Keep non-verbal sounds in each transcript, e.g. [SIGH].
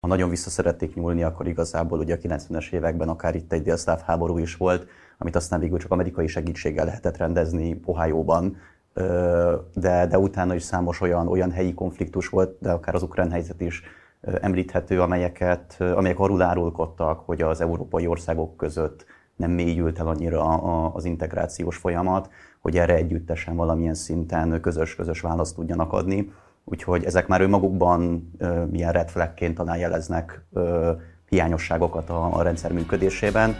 ha nagyon vissza szerették nyúlni, akkor igazából ugye a 90-es években akár itt egy délszláv háború is volt, amit aztán végül csak amerikai segítséggel lehetett rendezni Ohio-ban, de, de utána is számos olyan, olyan helyi konfliktus volt, de akár az ukrán helyzet is említhető, amelyeket, amelyek arról árulkodtak, hogy az európai országok között nem mélyült el annyira az integrációs folyamat, hogy erre együttesen valamilyen szinten közös-közös választ tudjanak adni. Úgyhogy ezek már önmagukban milyen red flagként talán jeleznek hiányosságokat a rendszer működésében.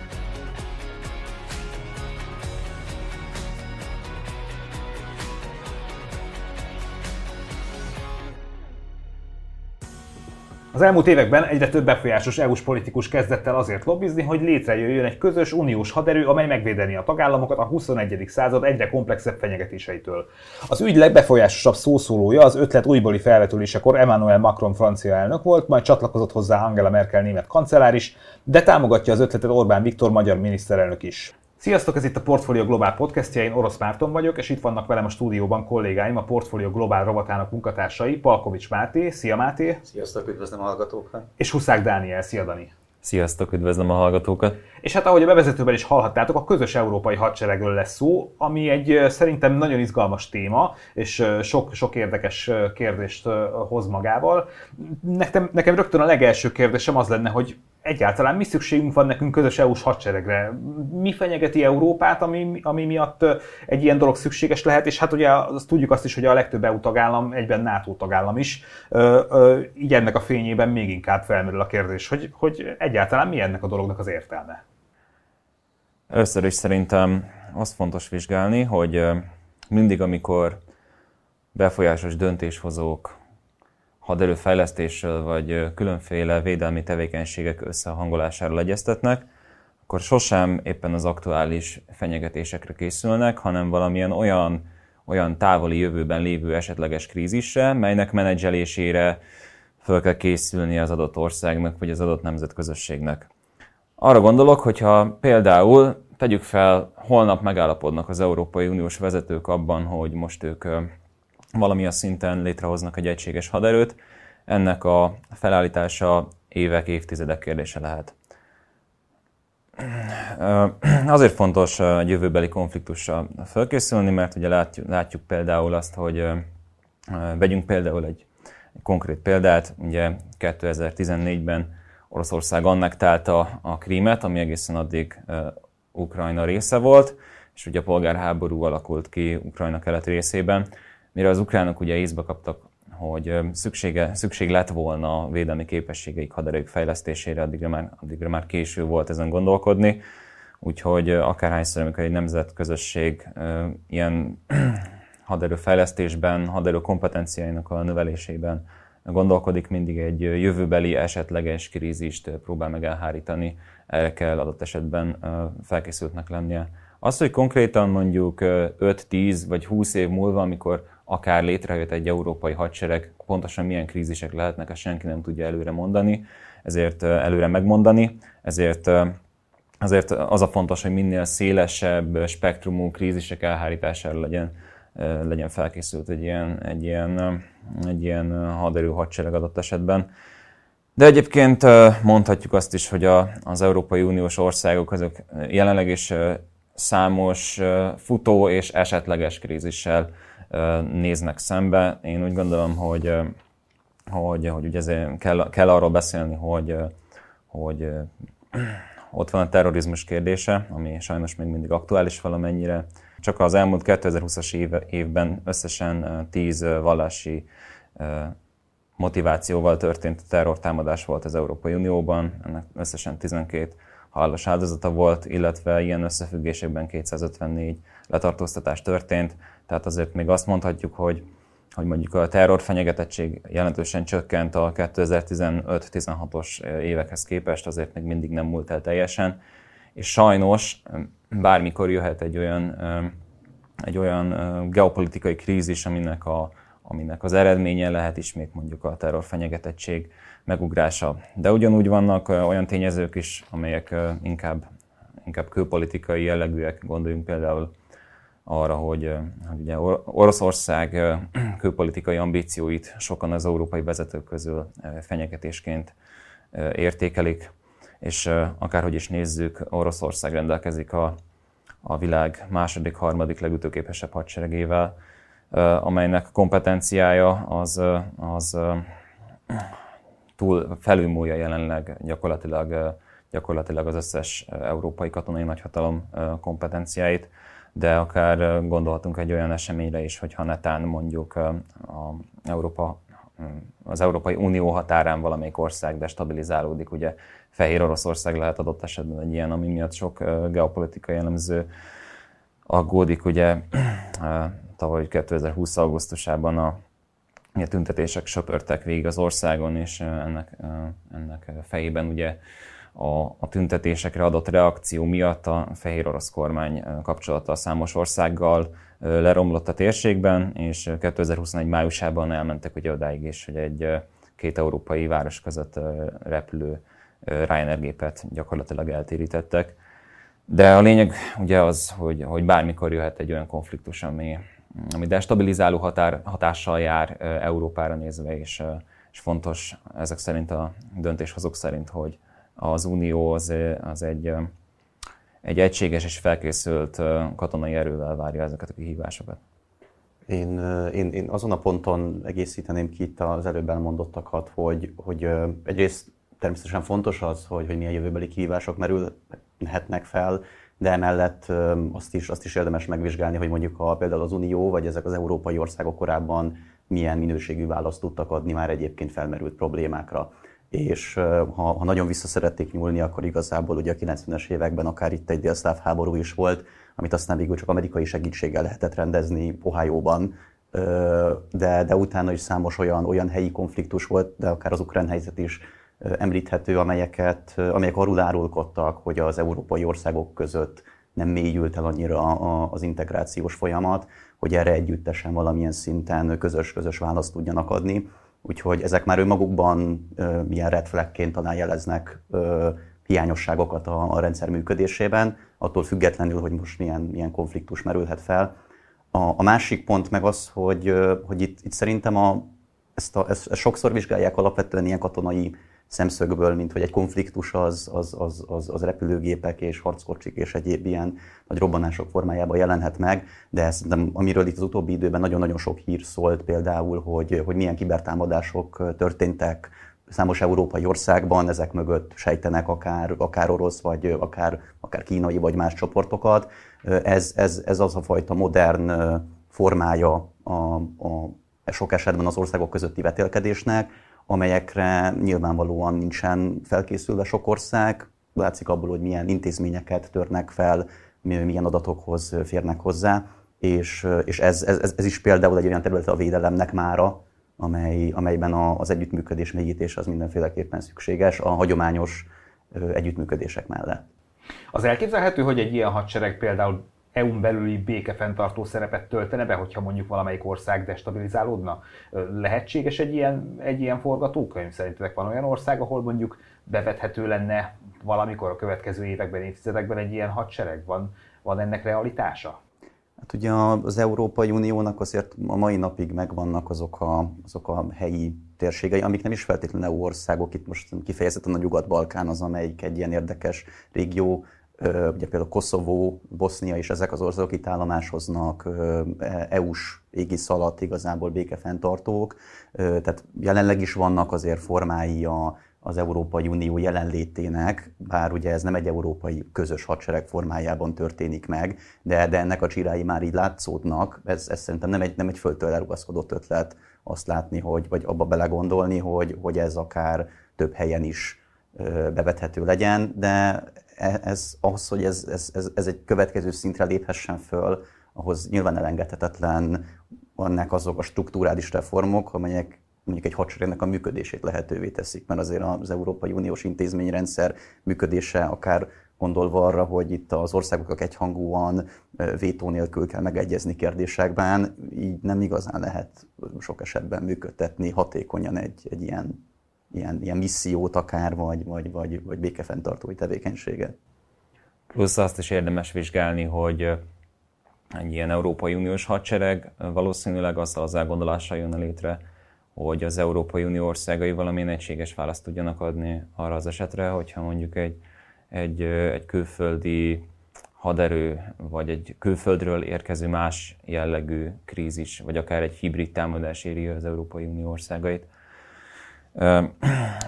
Az elmúlt években egyre több befolyásos EU-s politikus kezdett el azért lobbizni, hogy létrejöjjön egy közös uniós haderő, amely megvédeni a tagállamokat a 21. század egyre komplexebb fenyegetéseitől. Az ügy legbefolyásosabb szószólója az ötlet újbóli felvetülésekor Emmanuel Macron francia elnök volt, majd csatlakozott hozzá Angela Merkel német kancellár is, de támogatja az ötletet Orbán Viktor magyar miniszterelnök is. Sziasztok, ez itt a Portfolio Globál podcastja, én Orosz Márton vagyok, és itt vannak velem a stúdióban kollégáim, a Portfolio Globál rovatának munkatársai, Palkovics Máté, szia Máté! Sziasztok, üdvözlöm a hallgatókat! És Huszák Dániel, szia Dani! Sziasztok, üdvözlöm a hallgatókat! És hát ahogy a bevezetőben is hallhattátok, a közös európai hadseregről lesz szó, ami egy szerintem nagyon izgalmas téma, és sok, sok érdekes kérdést hoz magával. Nekem, nekem rögtön a legelső kérdésem az lenne, hogy egyáltalán mi szükségünk van nekünk közös EU-s hadseregre? Mi fenyegeti Európát, ami, ami miatt egy ilyen dolog szükséges lehet? És hát ugye azt tudjuk azt is, hogy a legtöbb EU tagállam egyben NATO tagállam is. Ö, ö, így ennek a fényében még inkább felmerül a kérdés, hogy, hogy egyáltalán mi ennek a dolognak az értelme? Először is szerintem azt fontos vizsgálni, hogy mindig, amikor befolyásos döntéshozók haderőfejlesztésről vagy különféle védelmi tevékenységek összehangolásáról egyeztetnek, akkor sosem éppen az aktuális fenyegetésekre készülnek, hanem valamilyen olyan, olyan távoli jövőben lévő esetleges krízisre, melynek menedzselésére föl kell készülni az adott országnak vagy az adott nemzetközösségnek. Arra gondolok, hogyha például tegyük fel, holnap megállapodnak az Európai Uniós vezetők abban, hogy most ők valamilyen szinten létrehoznak egy egységes haderőt, ennek a felállítása évek, évtizedek kérdése lehet. Azért fontos egy jövőbeli konfliktussal felkészülni, mert ugye látjuk, látjuk például azt, hogy vegyünk például egy, egy konkrét példát, ugye 2014-ben Oroszország annektálta a Krímet, ami egészen addig Ukrajna része volt, és ugye a polgárháború alakult ki Ukrajna keleti részében, mire az ukránok ugye észbe kaptak, hogy szüksége, szükség lett volna a védelmi képességeik haderők fejlesztésére, addigra már, addigra már késő volt ezen gondolkodni, úgyhogy akárhányszor, amikor egy nemzetközösség ilyen [CLEARS THROAT] haderőfejlesztésben, haderő kompetenciáinak a növelésében gondolkodik, mindig egy jövőbeli esetleges krízist próbál meg elhárítani, erre kell adott esetben felkészültnek lennie. Az, hogy konkrétan mondjuk 5-10 vagy 20 év múlva, amikor akár létrejött egy európai hadsereg, pontosan milyen krízisek lehetnek, ezt senki nem tudja előre mondani, ezért előre megmondani, ezért Azért az a fontos, hogy minél szélesebb spektrumú krízisek elhárítására legyen, legyen felkészült egy ilyen, egy ilyen, egy ilyen haderő hadsereg adott esetben. De egyébként mondhatjuk azt is, hogy a, az Európai Uniós országok azok jelenleg is számos futó és esetleges krízissel néznek szembe. Én úgy gondolom, hogy, hogy, hogy ugye ezért kell, kell arról beszélni, hogy, hogy ott van a terrorizmus kérdése, ami sajnos még mindig aktuális valamennyire. Csak az elmúlt 2020-as év, évben összesen 10 vallási motivációval történt terrortámadás volt az Európai Unióban, ennek összesen 12 halálos áldozata volt, illetve ilyen összefüggésekben 254 letartóztatás történt, tehát azért még azt mondhatjuk, hogy, hogy mondjuk a terrorfenyegetettség jelentősen csökkent a 2015-16-os évekhez képest, azért még mindig nem múlt el teljesen, és sajnos bármikor jöhet egy olyan, egy olyan geopolitikai krízis, aminek, a, aminek az eredménye lehet ismét mondjuk a terrorfenyegetettség megugrása. De ugyanúgy vannak olyan tényezők is, amelyek inkább, inkább külpolitikai jellegűek, gondoljunk például arra, hogy, hogy ugye Oroszország [CLEARS THROAT] külpolitikai ambícióit sokan az európai vezetők közül fenyegetésként értékelik, és akárhogy is nézzük, Oroszország rendelkezik a, a világ második, harmadik legütőképesebb hadseregével, amelynek kompetenciája az, az túl felülmúlja jelenleg gyakorlatilag, gyakorlatilag az összes európai katonai nagyhatalom kompetenciáit, de akár gondolhatunk egy olyan eseményre is, hogyha netán mondjuk a Európa, az Európai Unió határán valamelyik ország destabilizálódik, ugye Fehér Oroszország lehet adott esetben egy ilyen, ami miatt sok geopolitikai jellemző aggódik, ugye tavaly 2020. augusztusában a a tüntetések söpörtek végig az országon, és ennek, ennek fejében ugye a, a tüntetésekre adott reakció miatt a fehér orosz kormány kapcsolata számos országgal leromlott a térségben, és 2021 májusában elmentek ugye odáig is, hogy egy két európai város között repülő Ryanair gépet gyakorlatilag eltérítettek. De a lényeg ugye az, hogy, hogy bármikor jöhet egy olyan konfliktus, ami, ami destabilizáló határ, hatással jár Európára nézve, és, és fontos ezek szerint a döntéshozók szerint, hogy az Unió az, az egy, egy egységes és felkészült katonai erővel várja ezeket a kihívásokat. Én, én, én azon a ponton egészíteném ki itt az előbb elmondottakat, hogy, hogy egyrészt természetesen fontos az, hogy, hogy milyen jövőbeli kihívások merülhetnek fel, de emellett azt is, azt is érdemes megvizsgálni, hogy mondjuk a, például az Unió vagy ezek az európai országok korábban milyen minőségű választ tudtak adni már egyébként felmerült problémákra. És ha, ha nagyon vissza szerették nyúlni, akkor igazából ugye a 90-es években akár itt egy délszláv háború is volt, amit aztán végül csak amerikai segítséggel lehetett rendezni Ohio-ban, de, de utána is számos olyan, olyan helyi konfliktus volt, de akár az ukrán helyzet is említhető, amelyeket, amelyek arról árulkodtak, hogy az európai országok között nem mélyült el annyira az integrációs folyamat, hogy erre együttesen valamilyen szinten közös-közös választ tudjanak adni. Úgyhogy ezek már önmagukban milyen red flagként talán jeleznek hiányosságokat a, a rendszer működésében, attól függetlenül, hogy most milyen, milyen konfliktus merülhet fel. A, a másik pont meg az, hogy, hogy itt, itt szerintem a, ezt, a, ezt, ezt sokszor vizsgálják alapvetően ilyen katonai szemszögből, mint hogy egy konfliktus az, az, az, az, az repülőgépek és harckocsik és egyéb ilyen nagy robbanások formájában jelenhet meg, de szerintem amiről itt az utóbbi időben nagyon-nagyon sok hír szólt például, hogy, hogy milyen kibertámadások történtek számos európai országban, ezek mögött sejtenek akár, akár orosz, vagy akár, akár kínai, vagy más csoportokat. Ez, ez, ez az a fajta modern formája a, a sok esetben az országok közötti vetélkedésnek, amelyekre nyilvánvalóan nincsen felkészülve sok ország. Látszik abból, hogy milyen intézményeket törnek fel, milyen adatokhoz férnek hozzá, és, és ez, ez, ez is például egy olyan terület a védelemnek mára, amely, amelyben az együttműködés mélyítése az mindenféleképpen szükséges a hagyományos együttműködések mellett. Az elképzelhető, hogy egy ilyen hadsereg például EU-n belüli békefenntartó szerepet töltene be, hogyha mondjuk valamelyik ország destabilizálódna? Lehetséges egy ilyen, egy ilyen forgatókönyv? Szerintetek van olyan ország, ahol mondjuk bevethető lenne valamikor a következő években, évtizedekben egy ilyen hadsereg? Van, van ennek realitása? Hát ugye az Európai Uniónak azért a mai napig megvannak azok a, azok a helyi térségei, amik nem is feltétlenül EU országok, itt most kifejezetten a Nyugat-Balkán az, amelyik egy ilyen érdekes régió, ugye például Koszovó, Bosznia és ezek az országok itt állomásoznak EU-s égisz alatt igazából békefenntartók, tehát jelenleg is vannak azért formái a, az Európai Unió jelenlétének, bár ugye ez nem egy európai közös hadsereg formájában történik meg, de, de ennek a csirái már így látszódnak. Ez, ez szerintem nem egy, nem egy földtől elrugaszkodott ötlet azt látni, hogy, vagy abba belegondolni, hogy, hogy ez akár több helyen is bevethető legyen, de e, ez az, hogy ez, ez, ez, ez egy következő szintre léphessen föl, ahhoz nyilván elengedhetetlen vannak azok a strukturális reformok, amelyek mondjuk egy hadseregnek a működését lehetővé teszik, mert azért az Európai Uniós intézményrendszer működése akár gondolva arra, hogy itt az országoknak egyhangúan vétó nélkül kell megegyezni kérdésekben, így nem igazán lehet sok esetben működtetni hatékonyan egy, egy ilyen, ilyen, ilyen missziót akár, vagy, vagy, vagy, vagy békefenntartói tevékenységet. Plusz azt is érdemes vizsgálni, hogy egy ilyen Európai Uniós hadsereg valószínűleg azzal az elgondolással jönne létre, hogy az Európai Unió országai valamilyen egységes választ tudjanak adni arra az esetre, hogyha mondjuk egy, egy, egy külföldi haderő, vagy egy külföldről érkező más jellegű krízis, vagy akár egy hibrid támadás éri az Európai Unió országait.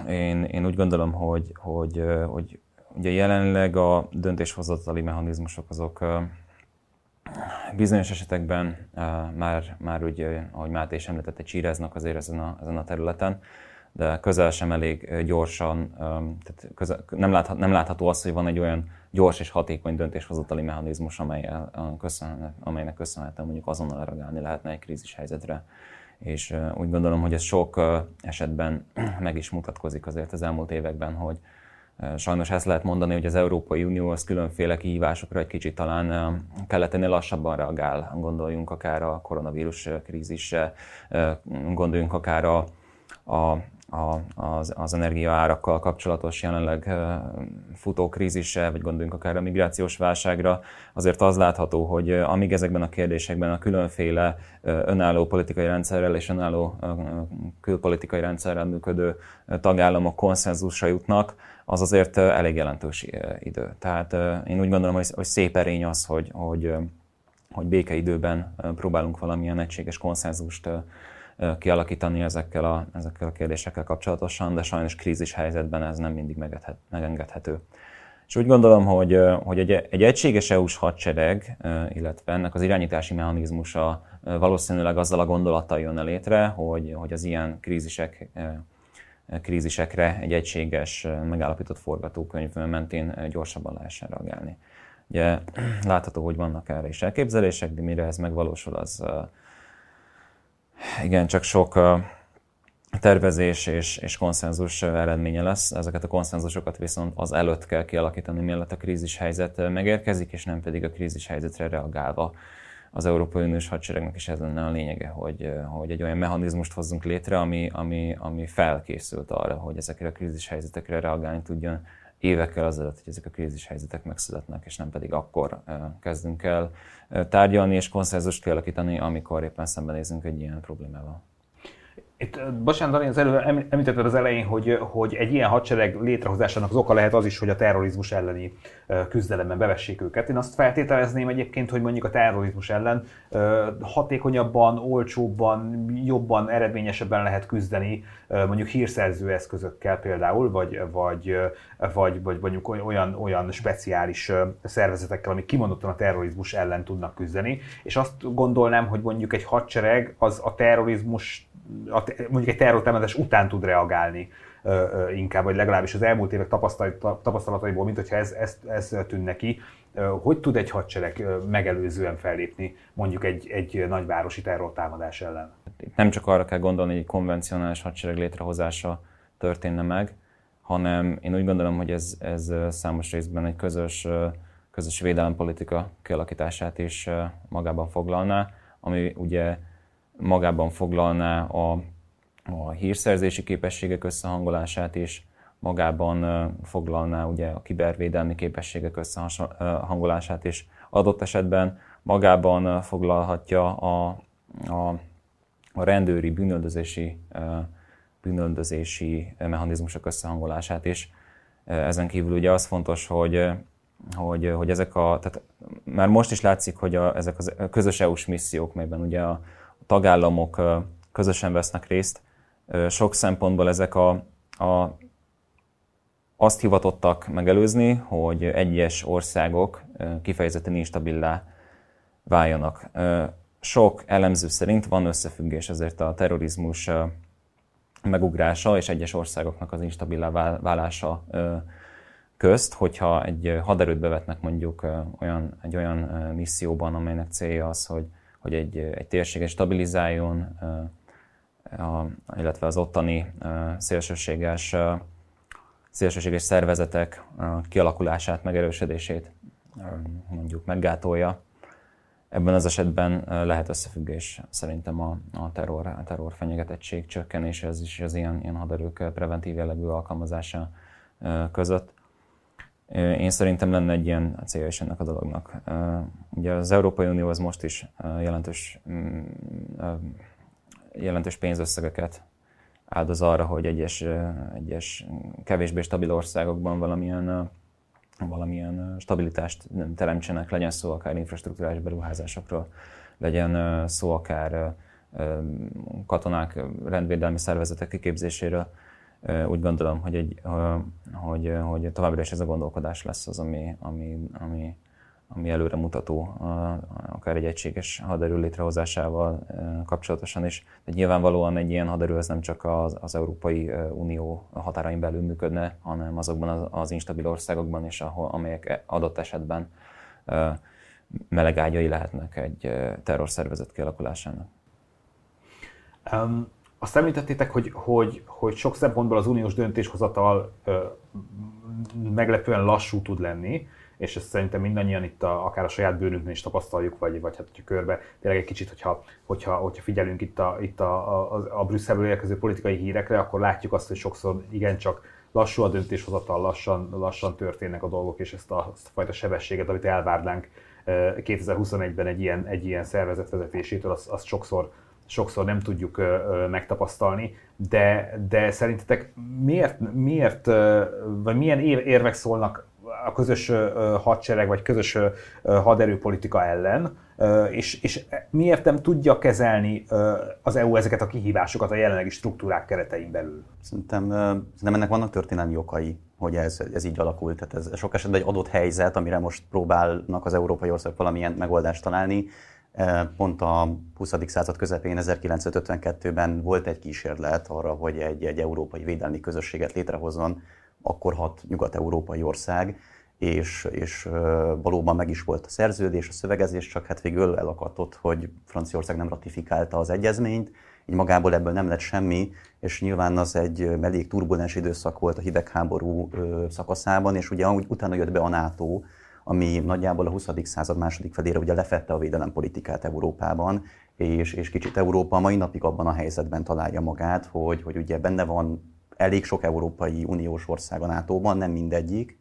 Én, én úgy gondolom, hogy, hogy, hogy ugye jelenleg a döntéshozatali mechanizmusok azok bizonyos esetekben már, már úgy, ahogy Máté is említette, csíreznak azért ezen a, ezen a területen, de közel sem elég gyorsan, tehát közel, nem, láthat, nem látható az, hogy van egy olyan gyors és hatékony döntéshozatali mechanizmus, amely, amelynek köszönhetően mondjuk azonnal reagálni lehetne egy krízis helyzetre. És úgy gondolom, hogy ez sok esetben [CLEARS THROAT] meg is mutatkozik azért az elmúlt években, hogy Sajnos ezt lehet mondani, hogy az Európai Unió az különféle kihívásokra egy kicsit talán kelletenél lassabban reagál. Gondoljunk akár a koronavírus krízisre, gondoljunk akár a, a a, az, az energiaárakkal kapcsolatos jelenleg futó krízisre, vagy gondoljunk akár a migrációs válságra, azért az látható, hogy amíg ezekben a kérdésekben a különféle önálló politikai rendszerrel és önálló külpolitikai rendszerrel működő tagállamok konszenzusra jutnak, az azért elég jelentős idő. Tehát én úgy gondolom, hogy, hogy szép erény az, hogy, hogy, hogy békeidőben próbálunk valamilyen egységes konszenzust kialakítani ezekkel a, ezekkel a kérdésekkel kapcsolatosan, de sajnos krízis helyzetben ez nem mindig megengedhető. És úgy gondolom, hogy, hogy egy, egy egységes EU-s hadsereg, illetve ennek az irányítási mechanizmusa valószínűleg azzal a gondolattal jönne létre, hogy, hogy az ilyen krízisek, krízisekre egy egységes, megállapított forgatókönyv mentén gyorsabban lehessen reagálni. Ugye látható, hogy vannak erre is elképzelések, de mire ez megvalósul, az, igen, csak sok tervezés és, és konszenzus eredménye lesz. Ezeket a konszenzusokat viszont az előtt kell kialakítani, mielőtt a krízis helyzet megérkezik, és nem pedig a krízis helyzetre reagálva. Az Európai Uniós hadseregnek is ez lenne a lényege, hogy, hogy egy olyan mechanizmust hozzunk létre, ami, ami, ami felkészült arra, hogy ezekre a krízis helyzetekre reagálni tudjon évekkel azelőtt, hogy ezek a krízis helyzetek megszületnek, és nem pedig akkor kezdünk el tárgyalni és konszenzust kialakítani, amikor éppen szembenézünk egy ilyen problémával. Itt, bocsánat, Dani, az elő, említetted az elején, hogy, hogy egy ilyen hadsereg létrehozásának az oka lehet az is, hogy a terrorizmus elleni küzdelemben bevessék őket. Én azt feltételezném egyébként, hogy mondjuk a terrorizmus ellen hatékonyabban, olcsóbban, jobban, eredményesebben lehet küzdeni mondjuk hírszerző eszközökkel például, vagy, vagy, vagy, vagy mondjuk olyan, olyan speciális szervezetekkel, amik kimondottan a terrorizmus ellen tudnak küzdeni. És azt gondolnám, hogy mondjuk egy hadsereg az a terrorizmus mondjuk egy terrortámadás után tud reagálni inkább, vagy legalábbis az elmúlt évek tapasztalataiból, mint hogyha ez, ez, ez tűnne ki. Hogy tud egy hadsereg megelőzően fellépni mondjuk egy, egy nagyvárosi terrortámadás ellen? Nem csak arra kell gondolni, hogy egy konvencionális hadsereg létrehozása történne meg, hanem én úgy gondolom, hogy ez, ez számos részben egy közös, közös védelempolitika kialakítását is magában foglalná, ami ugye magában foglalná a, a hírszerzési képességek összehangolását is, magában foglalná ugye a kibervédelmi képességek összehangolását is. Adott esetben magában foglalhatja a, a, a rendőri bűnöldözési, bűnöldözési mechanizmusok összehangolását is. Ezen kívül ugye az fontos, hogy, hogy, hogy ezek a, tehát már most is látszik, hogy a, ezek a közös EU-s missziók, melyben ugye a, tagállamok közösen vesznek részt. Sok szempontból ezek a, a azt hivatottak megelőzni, hogy egyes országok kifejezetten instabilá váljanak. Sok elemző szerint van összefüggés ezért a terrorizmus megugrása és egyes országoknak az instabilá válása közt, hogyha egy haderőt bevetnek mondjuk olyan, egy olyan misszióban, amelynek célja az, hogy hogy egy, egy térséget stabilizáljon, a, illetve az ottani szélsőséges, szélsőséges szervezetek kialakulását, megerősödését mondjuk meggátolja. Ebben az esetben lehet összefüggés szerintem a, a, terror, a terror fenyegetettség csökkenése, ez is az ilyen, ilyen haderők preventív jellegű alkalmazása között. Én szerintem lenne egy ilyen célja is ennek a dolognak. Ugye az Európai Unió az most is jelentős, mm, jelentős pénzösszegeket áldoz arra, hogy egyes, egyes kevésbé stabil országokban valamilyen valamilyen stabilitást teremtsenek, legyen szó akár infrastruktúrális beruházásokról, legyen szó akár katonák, rendvédelmi szervezetek kiképzéséről. Úgy gondolom, hogy, egy, hogy, hogy továbbra is ez a gondolkodás lesz az, ami, ami, ami, ami előre mutató, akár egy egységes haderő létrehozásával kapcsolatosan is. De nyilvánvalóan egy ilyen haderő az nem csak az, az Európai Unió határain belül működne, hanem azokban az, az instabil országokban is, ahol, amelyek adott esetben melegágyai lehetnek egy terrorszervezet kialakulásának. Um, azt említettétek, hogy, hogy, hogy sok szempontból az uniós döntéshozatal ö, meglepően lassú tud lenni, és ezt szerintem mindannyian itt a, akár a saját bőrünknél is tapasztaljuk, vagy, vagy hát hogyha körbe, tényleg egy kicsit, hogyha, hogyha, hogyha figyelünk itt a, itt a, a, a Brüsszelből érkező politikai hírekre, akkor látjuk azt, hogy sokszor igencsak lassú a döntéshozatal, lassan, lassan történnek a dolgok, és ezt a, ezt a fajta sebességet, amit elvárnánk 2021-ben egy ilyen, egy ilyen szervezet vezetésétől, azt, azt sokszor, sokszor nem tudjuk megtapasztalni, de, de szerintetek miért, miért, vagy milyen érvek szólnak a közös hadsereg vagy közös haderőpolitika ellen, és, és miért nem tudja kezelni az EU ezeket a kihívásokat a jelenlegi struktúrák keretein belül? Szerintem, szerintem ennek vannak történelmi okai, hogy ez, ez így alakult. Tehát ez sok esetben egy adott helyzet, amire most próbálnak az európai országok valamilyen megoldást találni. Pont a 20. század közepén, 1952-ben volt egy kísérlet arra, hogy egy, egy európai védelmi közösséget létrehozzon, akkor hat nyugat-európai ország, és, és valóban meg is volt a szerződés, a szövegezés, csak hát végül elakadtott, hogy Franciaország nem ratifikálta az egyezményt, így magából ebből nem lett semmi, és nyilván az egy elég turbulens időszak volt a hidegháború szakaszában, és ugye utána jött be a NATO, ami nagyjából a 20. század második felére ugye lefette a védelempolitikát Európában, és, és kicsit Európa mai napig abban a helyzetben találja magát, hogy, hogy ugye benne van elég sok Európai Uniós ország a NATO-ban, nem mindegyik,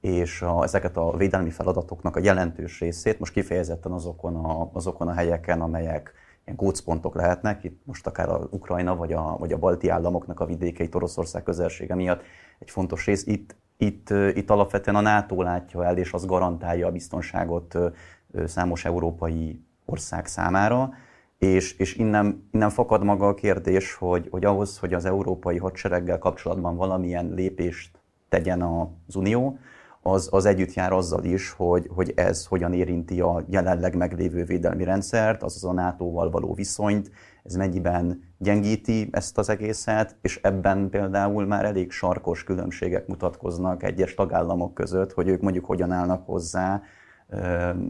és a, ezeket a védelmi feladatoknak a jelentős részét most kifejezetten azokon a, azokon a helyeken, amelyek ilyen gócpontok lehetnek, itt most akár a Ukrajna vagy a, vagy a balti államoknak a vidékei Oroszország közelsége miatt egy fontos rész. Itt, itt, itt alapvetően a NATO látja el, és az garantálja a biztonságot számos európai ország számára, és, és innen, innen fakad maga a kérdés, hogy, hogy ahhoz, hogy az európai hadsereggel kapcsolatban valamilyen lépést tegyen az Unió, az, az együtt jár azzal is, hogy, hogy ez hogyan érinti a jelenleg meglévő védelmi rendszert, azaz a NATO-val való viszonyt, ez mennyiben gyengíti ezt az egészet, és ebben például már elég sarkos különbségek mutatkoznak egyes tagállamok között, hogy ők mondjuk hogyan állnak hozzá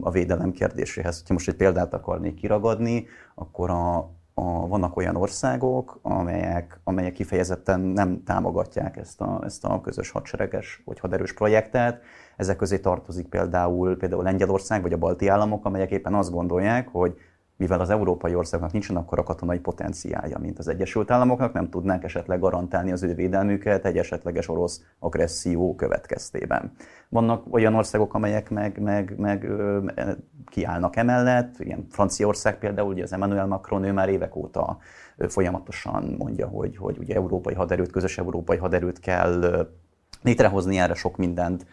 a védelem kérdéséhez. Ha most egy példát akarnék kiragadni, akkor a, a, vannak olyan országok, amelyek, amelyek kifejezetten nem támogatják ezt a, ezt a közös hadsereges vagy haderős projektet. Ezek közé tartozik például, például Lengyelország vagy a balti államok, amelyek éppen azt gondolják, hogy mivel az európai országnak nincsen akkora katonai potenciálja, mint az Egyesült Államoknak, nem tudnánk esetleg garantálni az ő védelmüket egy esetleges orosz agresszió következtében. Vannak olyan országok, amelyek meg, meg, meg kiállnak emellett, ilyen Franciaország például, ugye az Emmanuel Macron, ő már évek óta folyamatosan mondja, hogy, hogy ugye európai haderőt, közös európai haderőt kell létrehozni, erre sok mindent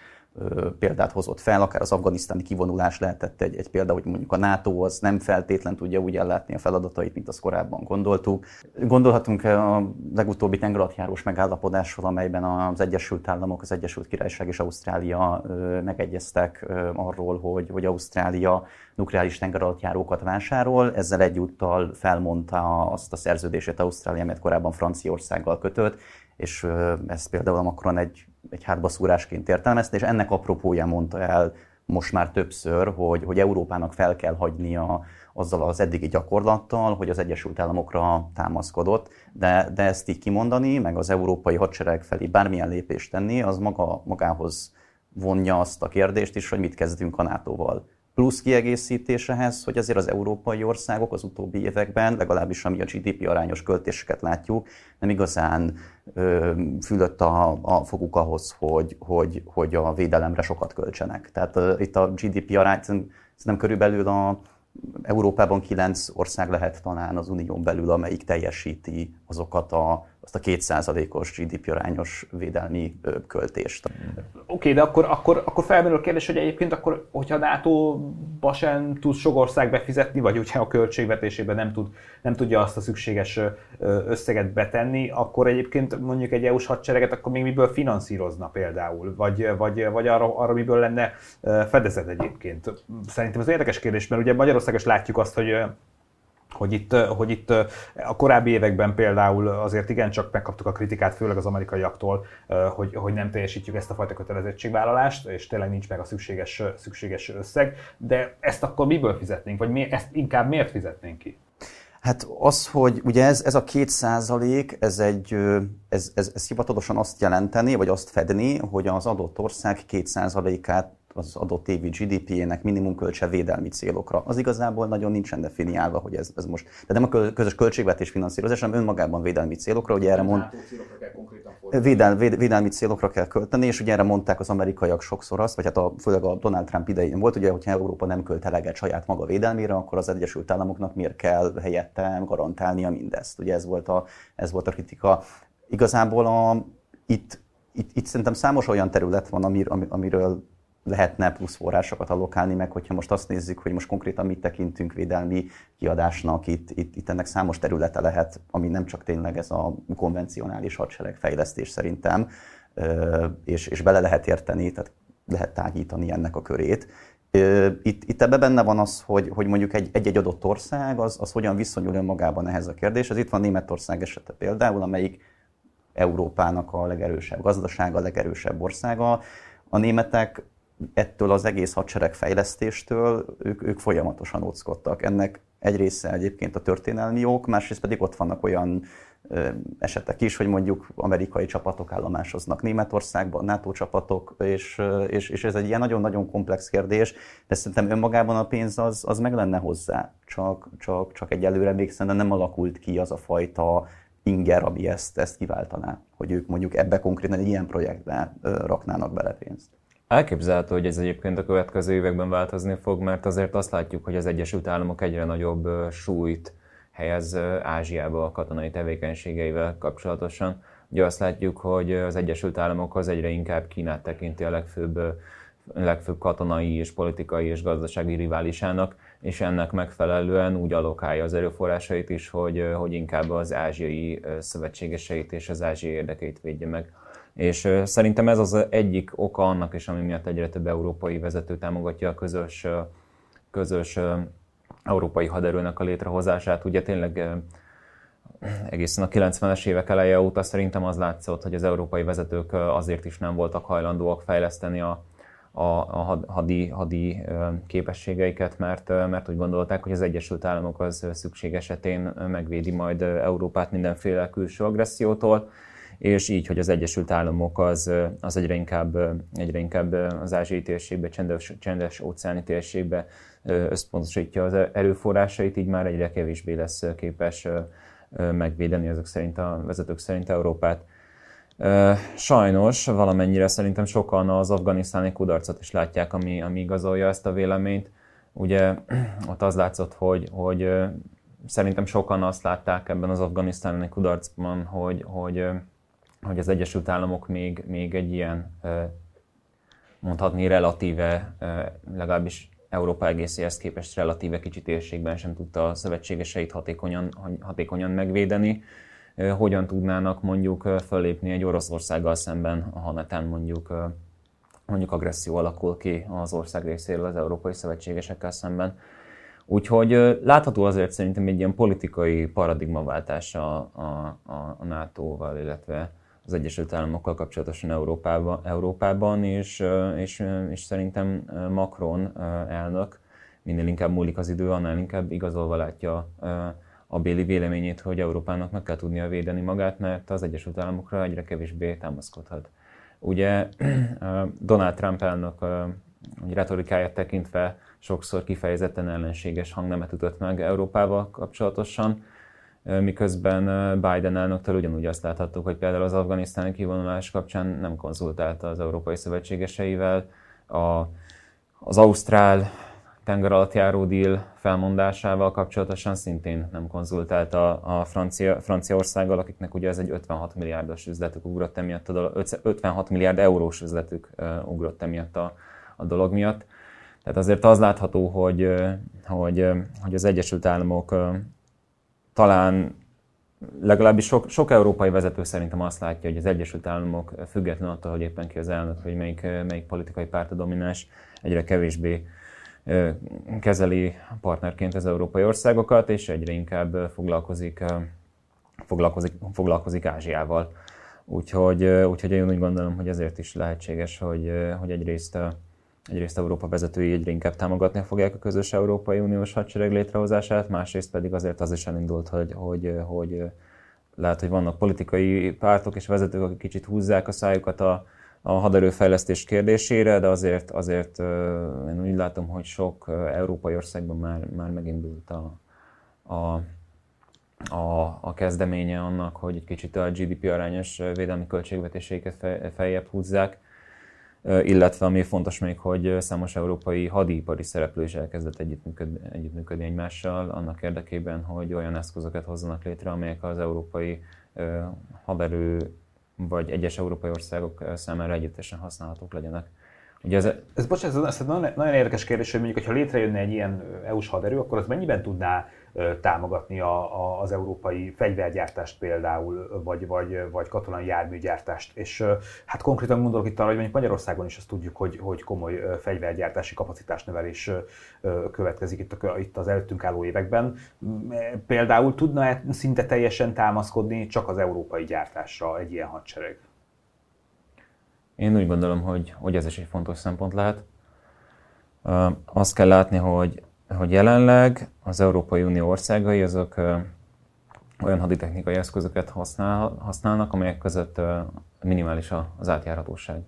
példát hozott fel, akár az afganisztáni kivonulás lehetett egy, egy példa, hogy mondjuk a NATO az nem feltétlen tudja úgy ellátni a feladatait, mint azt korábban gondoltuk. Gondolhatunk a legutóbbi tengeralattjárós megállapodásról, amelyben az Egyesült Államok, az Egyesült Királyság és Ausztrália megegyeztek arról, hogy, hogy Ausztrália nukleáris tengeralattjárókat vásárol, ezzel egyúttal felmondta azt a szerződését Ausztrália, amit korábban Franciaországgal kötött, és ez például Macron egy egy hátbaszúrásként értelmezte, és ennek apropóján mondta el most már többször, hogy, hogy Európának fel kell hagynia azzal az eddigi gyakorlattal, hogy az Egyesült Államokra támaszkodott, de, de ezt így kimondani, meg az európai hadsereg felé bármilyen lépést tenni, az maga, magához vonja azt a kérdést is, hogy mit kezdünk a NATO-val plusz kiegészítésehez, hogy azért az európai országok az utóbbi években, legalábbis ami a GDP arányos költéseket látjuk, nem igazán ö, fülött a, a foguk ahhoz, hogy, hogy, hogy a védelemre sokat költsenek. Tehát ö, itt a GDP arány szerintem körülbelül a, Európában kilenc ország lehet talán az unión belül, amelyik teljesíti azokat a, azt a kétszázalékos GDP arányos védelmi költést. Oké, okay, de akkor, akkor, akkor felmerül a kérdés, hogy egyébként akkor, hogyha NATO-ba sem tud sok ország befizetni, vagy hogyha a költségvetésében nem, tud, nem tudja azt a szükséges összeget betenni, akkor egyébként mondjuk egy EU-s hadsereget akkor még miből finanszírozna például, vagy, vagy, vagy arra, arra miből lenne fedezet egyébként. Szerintem ez érdekes kérdés, mert ugye Magyarországon is látjuk azt, hogy hogy itt, hogy itt a korábbi években például azért igencsak megkaptuk a kritikát, főleg az amerikaiaktól, hogy, hogy nem teljesítjük ezt a fajta kötelezettségvállalást, és tényleg nincs meg a szükséges, szükséges összeg, de ezt akkor miből fizetnénk, vagy mi, ezt inkább miért fizetnénk ki? Hát az, hogy ugye ez, ez a két százalék, ez, egy, ez, ez, ez hivatalosan azt jelenteni, vagy azt fedni, hogy az adott ország két százalékát az adott évi GDP-jének minimum költse védelmi célokra. Az igazából nagyon nincsen definiálva, hogy ez, ez most, de nem a közös költségvetés finanszírozás, hanem önmagában védelmi célokra, ugye erre mond... Védel, véd, védelmi célokra kell költeni, és ugye erre mondták az amerikaiak sokszor azt, vagy hát a, főleg a Donald Trump idején volt, ugye, hogyha Európa nem költ eleget saját maga védelmére, akkor az Egyesült Államoknak miért kell helyette garantálnia mindezt. Ugye ez volt a, ez volt a kritika. Igazából a, itt, itt, itt szerintem számos olyan terület van, amir, amiről lehetne plusz forrásokat allokálni, meg hogyha most azt nézzük, hogy most konkrétan mit tekintünk védelmi kiadásnak, itt, itt, itt ennek számos területe lehet, ami nem csak tényleg ez a konvencionális hadseregfejlesztés szerintem, és, és bele lehet érteni, tehát lehet tágítani ennek a körét. Itt, itt ebben benne van az, hogy, hogy mondjuk egy, egy, egy adott ország, az, az hogyan viszonyul önmagában ehhez a kérdés. Ez itt van Németország esete például, amelyik Európának a legerősebb gazdasága, a legerősebb országa. A németek ettől az egész hadseregfejlesztéstől ők, ők folyamatosan óckodtak. Ennek egy része egyébként a történelmi ok, másrészt pedig ott vannak olyan esetek is, hogy mondjuk amerikai csapatok állomásoznak Németországban, NATO csapatok, és, és, és ez egy ilyen nagyon-nagyon komplex kérdés, de szerintem önmagában a pénz az, az meg lenne hozzá, csak, csak, csak egyelőre még szerintem nem alakult ki az a fajta inger, ami ezt, ezt kiváltaná, hogy ők mondjuk ebbe konkrétan egy ilyen projektbe raknának bele pénzt. Elképzelhető, hogy ez egyébként a következő években változni fog, mert azért azt látjuk, hogy az Egyesült Államok egyre nagyobb súlyt helyez Ázsiába a katonai tevékenységeivel kapcsolatosan. Ugye azt látjuk, hogy az Egyesült Államok az egyre inkább Kínát tekinti a legfőbb, legfőbb katonai és politikai és gazdasági riválisának, és ennek megfelelően úgy alokálja az erőforrásait is, hogy, hogy inkább az ázsiai szövetségeseit és az ázsiai érdekeit védje meg. És szerintem ez az egyik oka annak is, ami miatt egyre több európai vezető támogatja a közös, közös európai haderőnek a létrehozását. Ugye tényleg egészen a 90-es évek eleje óta szerintem az látszott, hogy az európai vezetők azért is nem voltak hajlandóak fejleszteni a, a, a hadi, hadi képességeiket, mert, mert úgy gondolták, hogy az Egyesült Államok az szükség esetén megvédi majd Európát mindenféle külső agressziótól, és így, hogy az Egyesült Államok az, az egyre, inkább, egyre inkább az ázsiai térségbe, csendes, csendes óceáni térségbe összpontosítja az erőforrásait, így már egyre kevésbé lesz képes megvédeni ezek szerint a vezetők szerint Európát. Sajnos valamennyire szerintem sokan az afganisztáni kudarcot is látják, ami, ami igazolja ezt a véleményt. Ugye ott az látszott, hogy, hogy szerintem sokan azt látták ebben az afganisztáni kudarcban, hogy, hogy hogy az Egyesült Államok még, még egy ilyen, mondhatni relatíve, legalábbis Európa egészéhez képest relatíve kicsi térségben sem tudta a szövetségeseit hatékonyan, hatékonyan megvédeni. Hogyan tudnának mondjuk fölépni egy Oroszországgal szemben, ha netán mondjuk, mondjuk agresszió alakul ki az ország részéről az európai szövetségesekkel szemben. Úgyhogy látható azért szerintem egy ilyen politikai paradigmaváltás a, a, a NATO-val, illetve az Egyesült Államokkal kapcsolatosan Európában, Európában és, és, és szerintem Macron elnök minél inkább múlik az idő, annál inkább igazolva látja a béli véleményét, hogy Európának meg kell tudnia védeni magát, mert az Egyesült Államokra egyre kevésbé támaszkodhat. Ugye Donald Trump elnök retorikáját tekintve sokszor kifejezetten ellenséges hangnemet ütött meg Európával kapcsolatosan, miközben Biden elnöktől ugyanúgy azt láthattuk, hogy például az afganisztáni kivonulás kapcsán nem konzultálta az európai szövetségeseivel, a, az ausztrál tenger alatt járó deal felmondásával kapcsolatosan szintén nem konzultált a, Francia, Franciaországgal, akiknek ugye ez egy 56 milliárdos üzletük ugrott emiatt, a dolog, 56 milliárd eurós üzletük ugrott emiatt a, a dolog miatt. Tehát azért az látható, hogy, hogy, hogy az Egyesült Államok talán legalábbis sok, sok európai vezető szerintem azt látja, hogy az Egyesült Államok független attól, hogy éppen ki az elnök, hogy melyik, melyik politikai párt a domináns, egyre kevésbé kezeli partnerként az európai országokat, és egyre inkább foglalkozik, foglalkozik, foglalkozik Ázsiával. Úgyhogy, úgyhogy én úgy gondolom, hogy ezért is lehetséges, hogy, hogy egyrészt, egyrészt Európa vezetői egyre inkább támogatni fogják a közös Európai Uniós hadsereg létrehozását, másrészt pedig azért az is elindult, hogy, hogy, hogy lehet, hogy vannak politikai pártok és vezetők, akik kicsit húzzák a szájukat a, a haderőfejlesztés kérdésére, de azért, azért én úgy látom, hogy sok európai országban már, már megindult a, a, a, a kezdeménye annak, hogy egy kicsit a GDP arányos védelmi költségvetéseiket feljebb húzzák, illetve ami fontos még, hogy számos európai hadipari szereplő is elkezdett együttműködni, együttműködni egymással annak érdekében, hogy olyan eszközöket hozzanak létre, amelyek az európai haderő vagy egyes európai országok számára együttesen használhatók legyenek. Ugye ez, ez, bocsánat, ez, nagyon, nagyon érdekes kérdés, hogy mondjuk, ha létrejönne egy ilyen EU-s haderő, akkor az mennyiben tudná támogatni a, a, az európai fegyvergyártást például, vagy, vagy, vagy katonai járműgyártást. És hát konkrétan gondolok itt arra, hogy mondjuk Magyarországon is azt tudjuk, hogy, hogy komoly fegyvergyártási kapacitásnövelés következik itt, a, itt az előttünk álló években. Például tudna-e szinte teljesen támaszkodni csak az európai gyártásra egy ilyen hadsereg? Én úgy gondolom, hogy, hogy ez is egy fontos szempont lehet. Azt kell látni, hogy hogy jelenleg az Európai Unió országai azok olyan haditechnikai eszközöket használ, használnak, amelyek között minimális az átjárhatóság.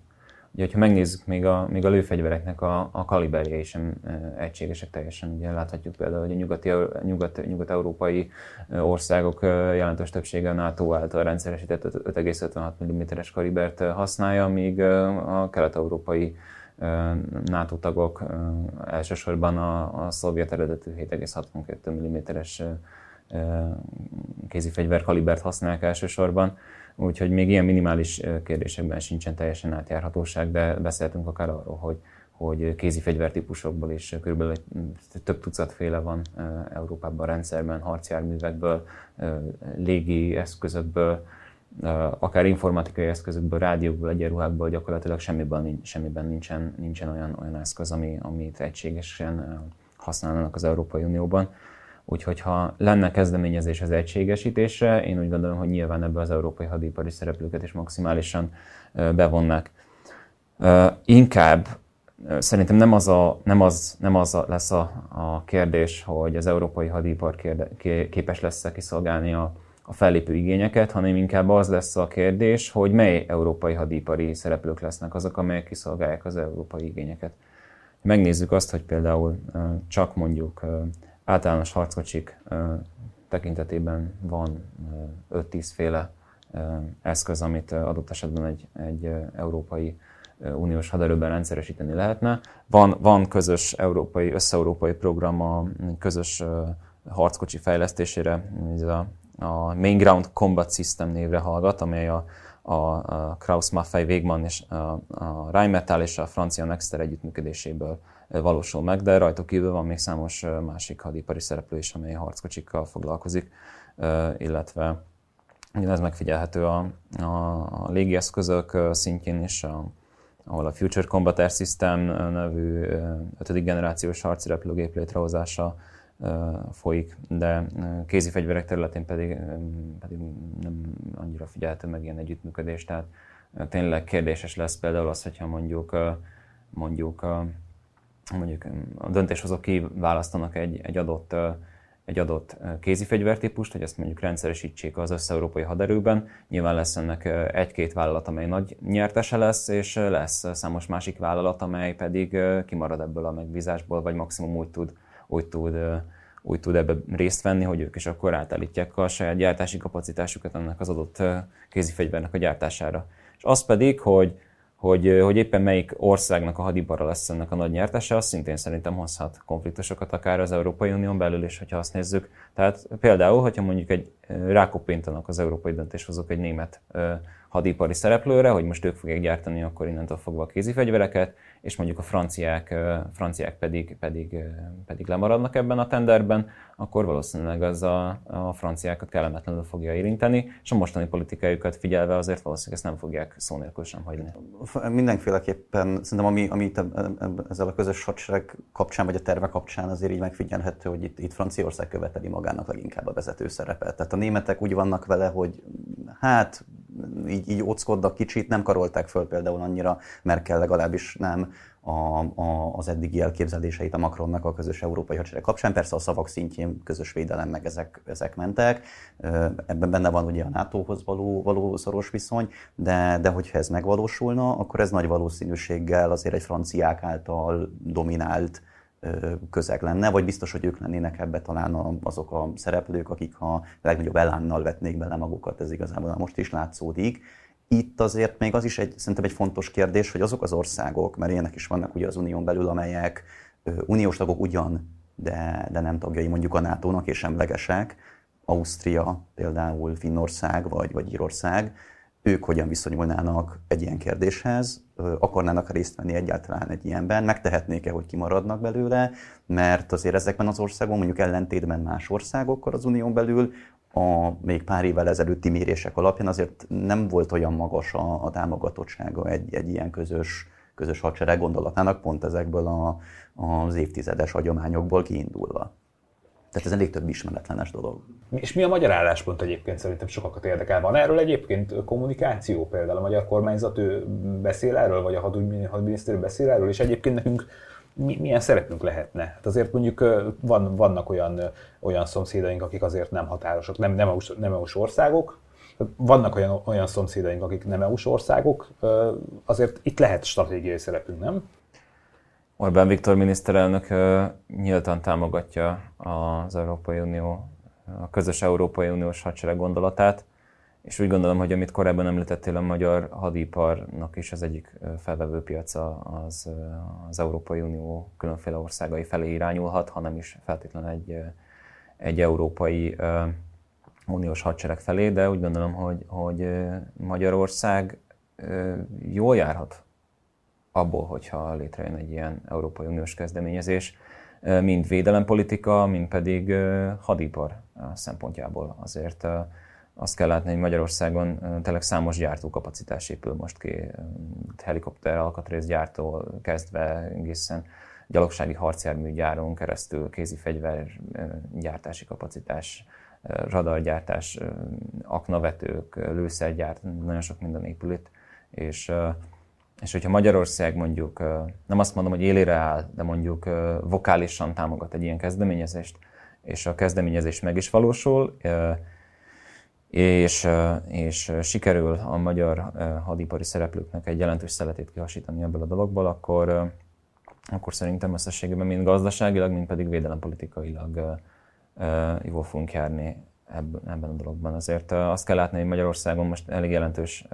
Ugye, ha megnézzük, még a, még a lőfegyvereknek a, a kaliberjei sem egységesek teljesen. Ugye láthatjuk például, hogy a nyugati, nyugat, nyugat-európai országok jelentős többsége a NATO által rendszeresített 5,56 mm-es kalibert használja, míg a kelet-európai NATO tagok elsősorban a, a szovjet eredetű 7,62 mm-es kézifegyver kalibert használják elsősorban, úgyhogy még ilyen minimális kérdésekben sincsen teljesen átjárhatóság, de beszéltünk akár arról, hogy, hogy kézi fegyvertípusokból is körülbelül több tucatféle van Európában a rendszerben, harcjárművekből, légi eszközökből, akár informatikai eszközökből, rádiókból, egyenruhákból gyakorlatilag semmiben, semmiben nincsen, nincsen olyan, olyan eszköz, ami, amit egységesen használnak az Európai Unióban. Úgyhogy ha lenne kezdeményezés az egységesítésre, én úgy gondolom, hogy nyilván ebbe az európai hadipari szereplőket is maximálisan bevonnak. Inkább szerintem nem az, a, nem az, nem az a, lesz a, a kérdés, hogy az európai hadipar kérde, képes lesz-e kiszolgálni a, a fellépő igényeket, hanem inkább az lesz a kérdés, hogy mely európai hadipari szereplők lesznek azok, amelyek kiszolgálják az európai igényeket. Megnézzük azt, hogy például csak mondjuk általános harckocsik tekintetében van 5-10 féle eszköz, amit adott esetben egy, egy európai uniós haderőben rendszeresíteni lehetne. Van, van közös európai, összeurópai program a közös harckocsi fejlesztésére, ez a a Main Ground Combat System névre hallgat, amely a, a, a Kraus Maffei Wegmann és a, a Rheinmetall és a francia Nexter együttműködéséből valósul meg, de rajtuk kívül van még számos másik hadipari szereplő is, amely harckocsikkal foglalkozik, illetve ez megfigyelhető a, a, a légieszközök szintjén is, a, ahol a Future Combat Air System nevű ötödik generációs harci repülőgép létrehozása folyik, de kézi fegyverek területén pedig, pedig nem annyira figyelhető meg ilyen együttműködés, tehát tényleg kérdéses lesz például az, hogyha mondjuk, mondjuk, mondjuk a döntéshozók kiválasztanak egy, egy adott egy adott kézi fegyvertípust, hogy ezt mondjuk rendszeresítsék az összeurópai haderőben. Nyilván lesz ennek egy-két vállalat, amely nagy nyertese lesz, és lesz számos másik vállalat, amely pedig kimarad ebből a megbízásból, vagy maximum úgy tud úgy tud, úgy tud ebbe részt venni, hogy ők is akkor átállítják a saját gyártási kapacitásukat ennek az adott kézifegyvernek a gyártására. És az pedig, hogy, hogy, hogy éppen melyik országnak a hadipara lesz ennek a nagy nyertese, az szintén szerintem hozhat konfliktusokat akár az Európai Unión belül is, hogyha azt nézzük. Tehát például, hogyha mondjuk egy rákopintanak az európai döntéshozók egy német hadipari szereplőre, hogy most ők fogják gyártani akkor innentől fogva a kézifegyvereket, és mondjuk a franciák, franciák pedig, pedig, pedig lemaradnak ebben a tenderben, akkor valószínűleg az a, a franciákat kellemetlenül fogja érinteni, és a mostani politikájukat figyelve azért valószínűleg ezt nem fogják szó nélkül sem hagyni. Mindenféleképpen szerintem ami, ami itt ezzel a közös hadsereg kapcsán, vagy a terve kapcsán azért így megfigyelhető, hogy itt, itt Franciaország követeli magának leginkább a vezető szerepet. Tehát a németek úgy vannak vele, hogy hát így, így óckodnak kicsit, nem karolták föl például annyira, Merkel legalábbis nem a, a, az eddigi elképzeléseit a Macronnak a közös európai hadsereg kapcsán. Persze a szavak szintjén közös védelem, meg ezek, ezek mentek. Ebben benne van ugye a NATO-hoz való, való szoros viszony, de, de hogyha ez megvalósulna, akkor ez nagy valószínűséggel azért egy franciák által dominált közeg lenne, vagy biztos, hogy ők lennének ebbe talán azok a szereplők, akik a legnagyobb elánnal vetnék bele magukat, ez igazából most is látszódik. Itt azért még az is egy, szerintem egy fontos kérdés, hogy azok az országok, mert ilyenek is vannak ugye az unión belül, amelyek uniós tagok ugyan, de, de nem tagjai mondjuk a NATO-nak és emlegesek, Ausztria, például Finnország vagy, vagy Írország, ők hogyan viszonyulnának egy ilyen kérdéshez, akarnának részt venni egyáltalán egy ilyenben, megtehetnék-e, hogy kimaradnak belőle, mert azért ezekben az országokban, mondjuk ellentétben más országokkal az unión belül, a még pár évvel ezelőtti mérések alapján azért nem volt olyan magas a, a támogatottsága egy, egy ilyen közös, közös hadsereg gondolatának, pont ezekből a, az évtizedes hagyományokból kiindulva. Tehát ez elég több ismeretlenes dolog. És mi a magyar álláspont egyébként szerintem sokakat érdekel? Van erről egyébként kommunikáció például? A magyar kormányzat ő beszél erről, vagy a hadügyminiszter beszél erről, és egyébként nekünk mi, milyen szerepünk lehetne? Hát azért mondjuk van, vannak olyan, olyan szomszédaink, akik azért nem határosak, nem, nem, EU-s, nem EU-s országok, vannak olyan, olyan szomszédaink, akik nem EU-s országok, azért itt lehet stratégiai szerepünk, nem? Orbán Viktor miniszterelnök nyíltan támogatja az Európai Unió, a közös Európai Uniós hadsereg gondolatát, és úgy gondolom, hogy amit korábban említettél, a magyar hadiparnak is az egyik felvevő piaca az, az Európai Unió különféle országai felé irányulhat, hanem is feltétlenül egy, egy európai uniós hadsereg felé, de úgy gondolom, hogy, hogy Magyarország jól járhat abból, hogyha létrejön egy ilyen Európai Uniós kezdeményezés, mind védelempolitika, mind pedig hadipar szempontjából. Azért azt kell látni, hogy Magyarországon tényleg számos gyártókapacitás épül most ki, helikopter alkatrészgyártó kezdve egészen gyalogsági harcjármű gyáron keresztül kézi fegyver gyártási kapacitás, radargyártás, aknavetők, lőszergyárt, nagyon sok minden épül itt, és és hogyha Magyarország mondjuk, nem azt mondom, hogy élére áll, de mondjuk vokálisan támogat egy ilyen kezdeményezést, és a kezdeményezés meg is valósul, és, és sikerül a magyar hadipari szereplőknek egy jelentős szeletét kihasítani ebből a dologból, akkor, akkor szerintem összességében mind gazdaságilag, mind pedig védelempolitikailag jól fogunk járni ebben a dologban. Azért azt kell látni, hogy Magyarországon most elég jelentős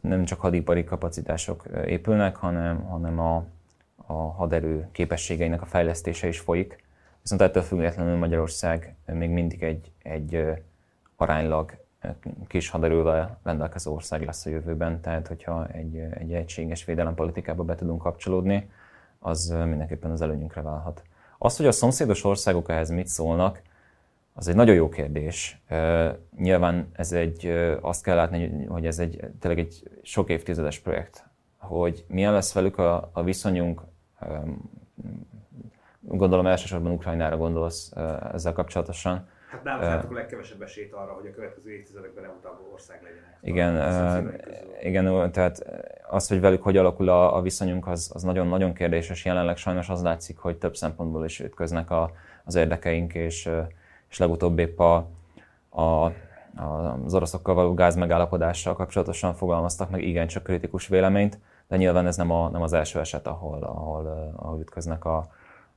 nem csak hadipari kapacitások épülnek, hanem, hanem a, a haderő képességeinek a fejlesztése is folyik. Viszont ettől függetlenül Magyarország még mindig egy, egy aránylag kis haderővel rendelkező ország lesz a jövőben, tehát hogyha egy, egy egységes védelempolitikába be tudunk kapcsolódni, az mindenképpen az előnyünkre válhat. Az, hogy a szomszédos országok ehhez mit szólnak, az egy nagyon jó kérdés. Nyilván ez egy, azt kell látni, hogy ez egy tényleg egy sok évtizedes projekt, hogy milyen lesz velük a, a viszonyunk, gondolom elsősorban Ukrajnára gondolsz ezzel kapcsolatosan. Hát nálunk uh, látok a legkevesebb esélyt arra, hogy a következő évtizedekben EU tagú ország legyen. Igen, uh, igen, tehát az, hogy velük hogy alakul a, a viszonyunk, az, az nagyon-nagyon kérdéses. Jelenleg sajnos az látszik, hogy több szempontból is ütköznek a, az érdekeink, és és legutóbb épp a, a, az oroszokkal való gáz megállapodással kapcsolatosan fogalmaztak meg igencsak kritikus véleményt, de nyilván ez nem, a, nem az első eset, ahol, ahol, ahol ütköznek a,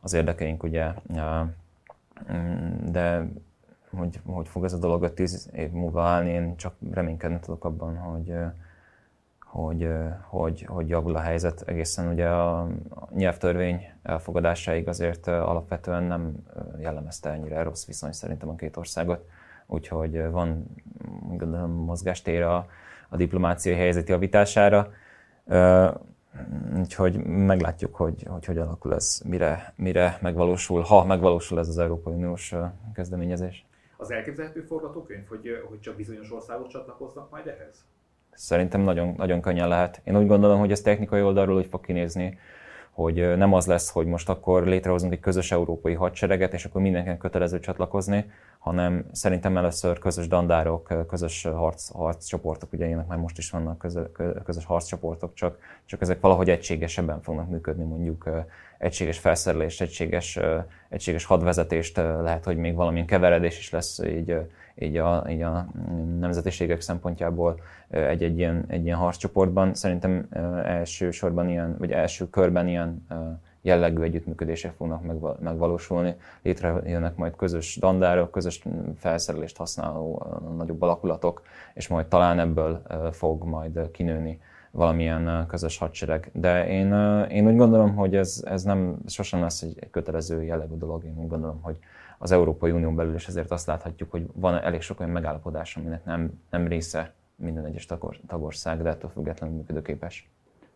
az érdekeink, ugye. De hogy, hogy fog ez a dolog 5-10 év múlva állni, én csak reménykedni tudok abban, hogy, hogy, hogy, hogy javul a helyzet. Egészen ugye a nyelvtörvény elfogadásáig azért alapvetően nem jellemezte ennyire rossz viszony szerintem a két országot. Úgyhogy van gondolom mozgástér a, a diplomáciai helyzet javítására. Úgyhogy meglátjuk, hogy, hogy hogy alakul ez, mire, mire megvalósul, ha megvalósul ez az Európai Uniós kezdeményezés. Az elképzelhető forgatókönyv, hogy, hogy csak bizonyos országok csatlakoznak majd ehhez? Szerintem nagyon, nagyon könnyen lehet. Én úgy gondolom, hogy ez technikai oldalról úgy fog kinézni, hogy nem az lesz, hogy most akkor létrehozunk egy közös európai hadsereget, és akkor mindenkinek kötelező csatlakozni, hanem szerintem először közös dandárok, közös harc, harccsoportok, ugye ilyenek már most is vannak közö, közös harccsoportok, csak, csak ezek valahogy egységesebben fognak működni, mondjuk egységes felszerelés, egységes, egységes hadvezetést, lehet, hogy még valamilyen keveredés is lesz így, így, a, így a nemzetiségek szempontjából egy-egy ilyen, egy ilyen harccsoportban. Szerintem elsősorban ilyen, vagy első körben ilyen jellegű együttműködések fognak megvalósulni. Létrejönnek majd közös dandárok, közös felszerelést használó nagyobb alakulatok, és majd talán ebből fog majd kinőni valamilyen közös hadsereg. De én, én úgy gondolom, hogy ez, ez nem sosem lesz egy, kötelező jellegű dolog. Én úgy gondolom, hogy az Európai Unión belül is ezért azt láthatjuk, hogy van elég sok olyan megállapodás, aminek nem, nem része minden egyes tagország, de ettől függetlenül működőképes.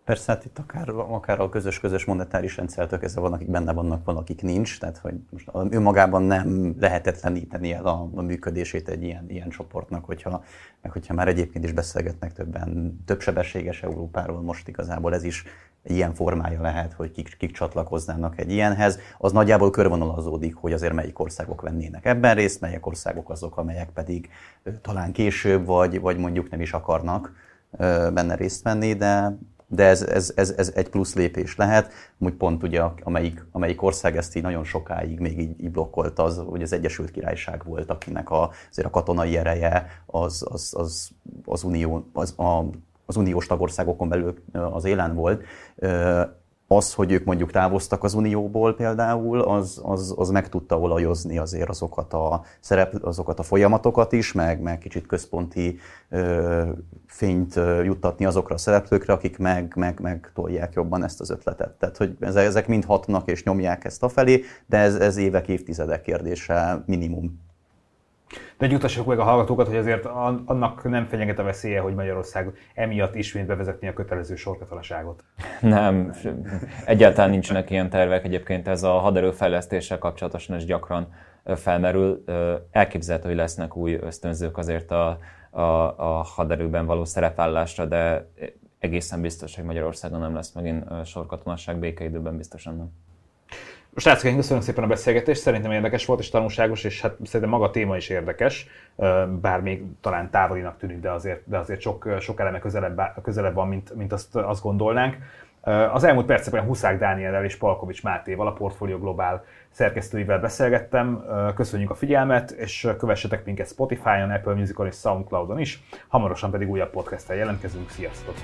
Persze, hát itt akár, akár a közös-közös monetáris rendszertől kezdve van, akik benne vannak, van, akik nincs, tehát hogy most önmagában nem lehetetleníteni el a, a működését egy ilyen, ilyen csoportnak, hogyha, meg hogyha már egyébként is beszélgetnek többen többsebességes Európáról, most igazából ez is ilyen formája lehet, hogy kik, kik csatlakoznának egy ilyenhez, az nagyjából körvonalazódik, hogy azért melyik országok vennének ebben részt, melyek országok azok, amelyek pedig talán később, vagy, vagy mondjuk nem is akarnak benne részt venni, de de ez, ez, ez, ez egy plusz lépés lehet. Úgy pont ugye, amelyik, amelyik ország ezt így nagyon sokáig még így, így blokkolt, az, hogy az Egyesült Királyság volt, akinek a, azért a katonai ereje az, az, az, az, unió, az, a, az uniós tagországokon belül az élen volt az, hogy ők mondjuk távoztak az Unióból például, az, az, az meg tudta olajozni azért azokat a, szerep, azokat a folyamatokat is, meg, meg kicsit központi ö, fényt juttatni azokra a szereplőkre, akik meg, meg, meg tolják jobban ezt az ötletet. Tehát, hogy ezek mind hatnak és nyomják ezt afelé, de ez, ez évek, évtizedek kérdése minimum. De nyugtassuk meg a hallgatókat, hogy azért annak nem fenyeget a veszélye, hogy Magyarország emiatt ismét bevezetni a kötelező sorkatonaságot. Nem, egyáltalán nincsenek ilyen tervek. Egyébként ez a haderőfejlesztéssel kapcsolatosan is gyakran felmerül. Elképzelhető, hogy lesznek új ösztönzők azért a, a, a haderőben való szerepvállásra, de egészen biztos, hogy Magyarországon nem lesz megint sorkatonaság békeidőben biztosan nem. Srácok, én köszönöm szépen a beszélgetést, szerintem érdekes volt és tanulságos, és hát szerintem maga a téma is érdekes, bár még talán távolinak tűnik, de azért, de azért sok, sok eleme közelebb, közelebb van, mint, mint azt, azt gondolnánk. Az elmúlt percekben Huszák Dániellel és Palkovics Mátéval, a Portfolio Global szerkesztőivel beszélgettem. Köszönjük a figyelmet, és kövessetek minket Spotify-on, Apple Music-on és Soundcloud-on is. Hamarosan pedig újabb podcast jelentkezünk. Sziasztok!